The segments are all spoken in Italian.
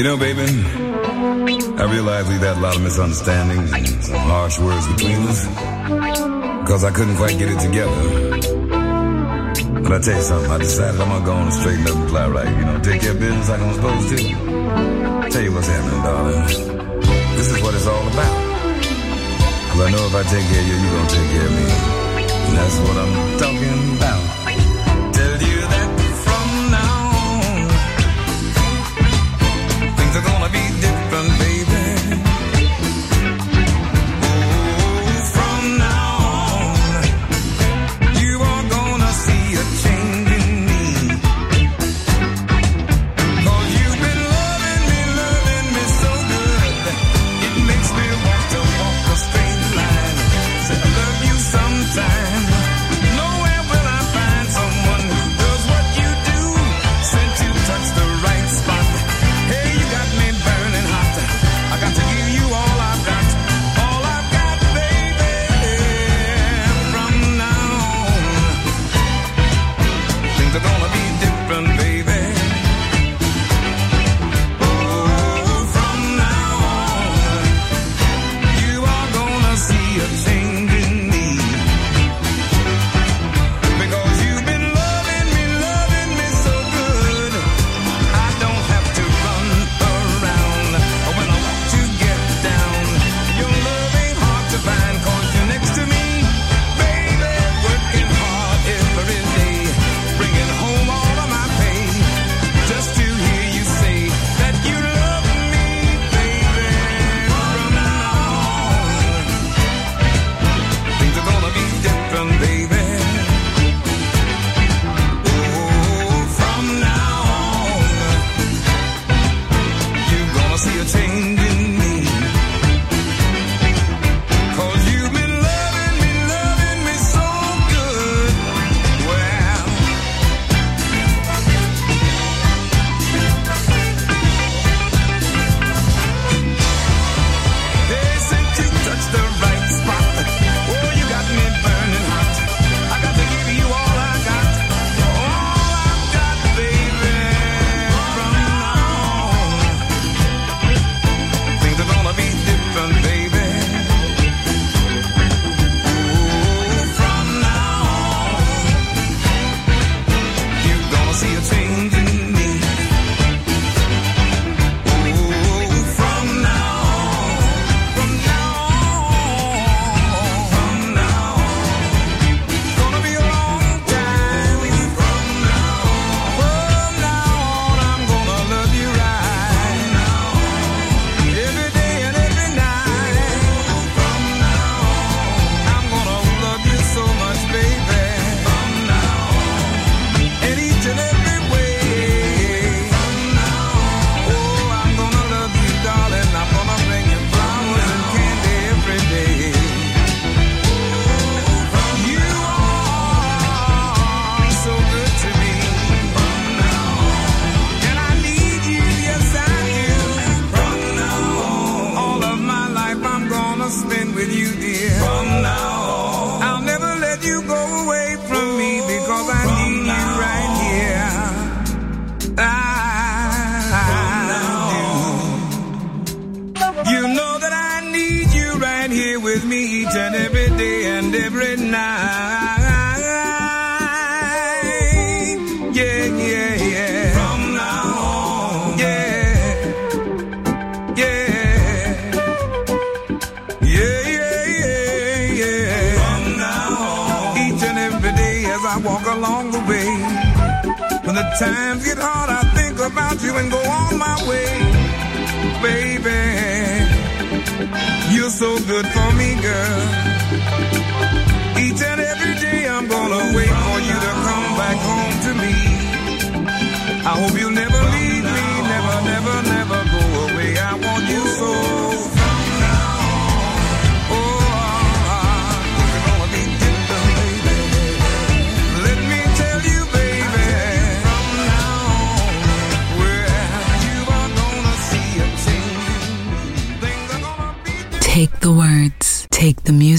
You know, baby, I realize we've had a lot of misunderstandings and some harsh words between us because I couldn't quite get it together. But I tell you something, I decided I'm gonna go on and straighten up and fly right. You know, take care of business like I'm supposed to. Tell you what's happening, darling. This is what it's all about. Cause I know if I take care of you, you're gonna take care of me. And that's what I'm talking about.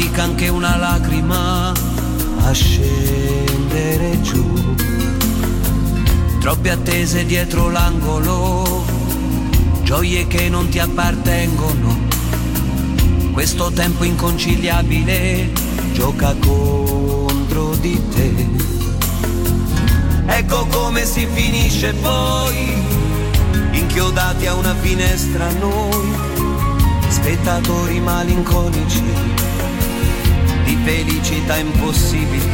Fatica anche una lacrima a scendere giù. Troppe attese dietro l'angolo, gioie che non ti appartengono. Questo tempo inconciliabile gioca contro di te. Ecco come si finisce poi, inchiodati a una finestra noi, spettatori malinconici di felicità impossibili.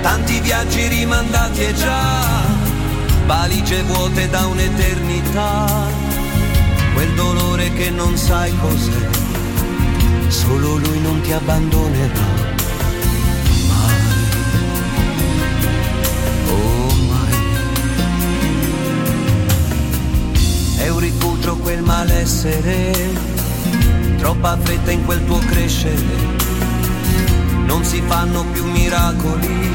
Tanti viaggi rimandati e già, valigie vuote da un'eternità, quel dolore che non sai cos'è, solo lui non ti abbandonerà. Oh. È un rifugio quel malessere, troppa fretta in quel tuo crescere. Non si fanno più miracoli,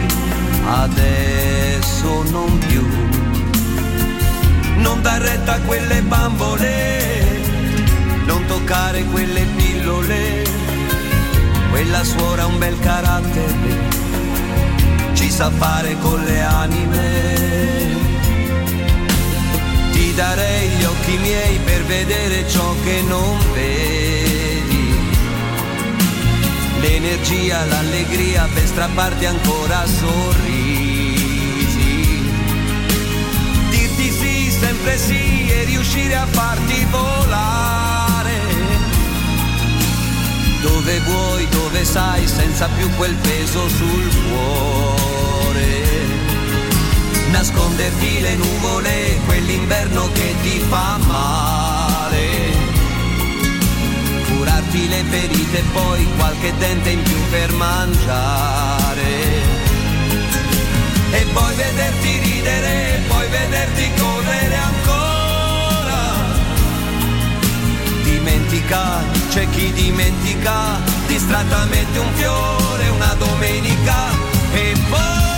adesso non più. Non dar retta a quelle bambole, non toccare quelle pillole. Quella suora ha un bel carattere ci sa fare con le anime. Darei gli occhi miei per vedere ciò che non vedi. L'energia, l'allegria per strapparti ancora sorrisi. Dirti sì, sempre sì e riuscire a farti volare. Dove vuoi, dove sai, senza più quel peso sul cuore. Nasconderti le nuvole, quell'inverno che ti fa male. Curarti le ferite e poi qualche dente in più per mangiare. E poi vederti ridere, poi vederti correre ancora dimentica, c'è chi dimentica distrattamente un fiore una domenica e poi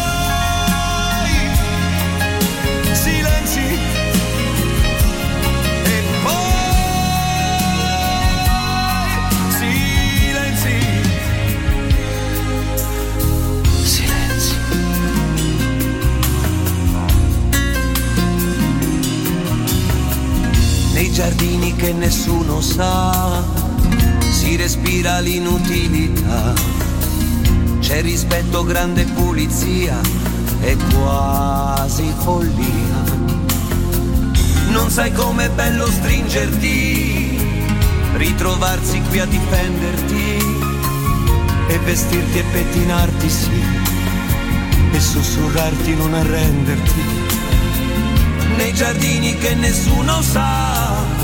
giardini che nessuno sa, si respira l'inutilità, c'è rispetto, grande pulizia e quasi follia. Non sai com'è bello stringerti, ritrovarsi qui a difenderti e vestirti e pettinarti sì, e sussurrarti non arrenderti nei giardini che nessuno sa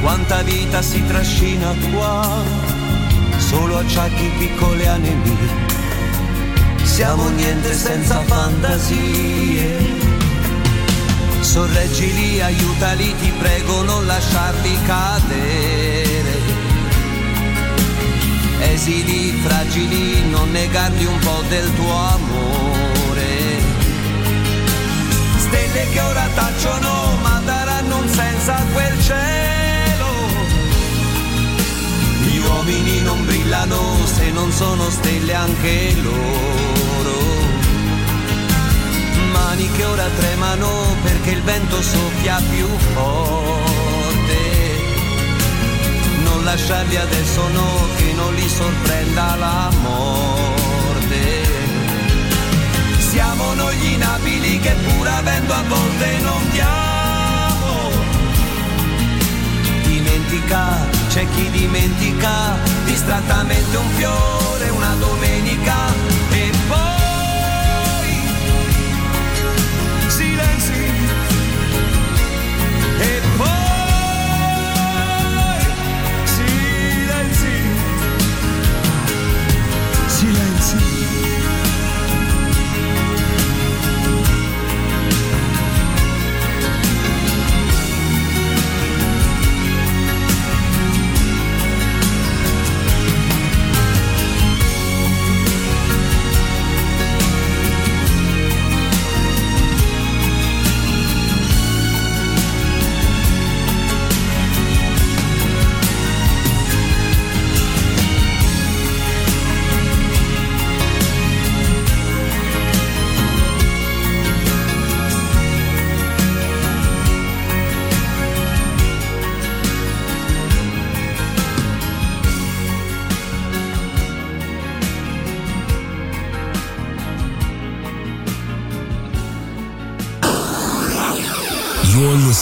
quanta vita si trascina qua, solo acciacchi piccole anemie. Siamo niente senza fantasie. Sorreggili, aiutali, ti prego, non lasciarli cadere. Esili, fragili, non negargli un po' del tuo amore stelle che ora tacciono ma daranno un senso a quel cielo. Gli uomini non brillano se non sono stelle anche loro. Mani che ora tremano perché il vento soffia più forte. Non lasciarli adesso no, che non li sorprenda la morte. Siamo noi gli inabili che pur avendo a volte non diamo. Dimentica, c'è chi dimentica distrattamente un fiore una domenica e poi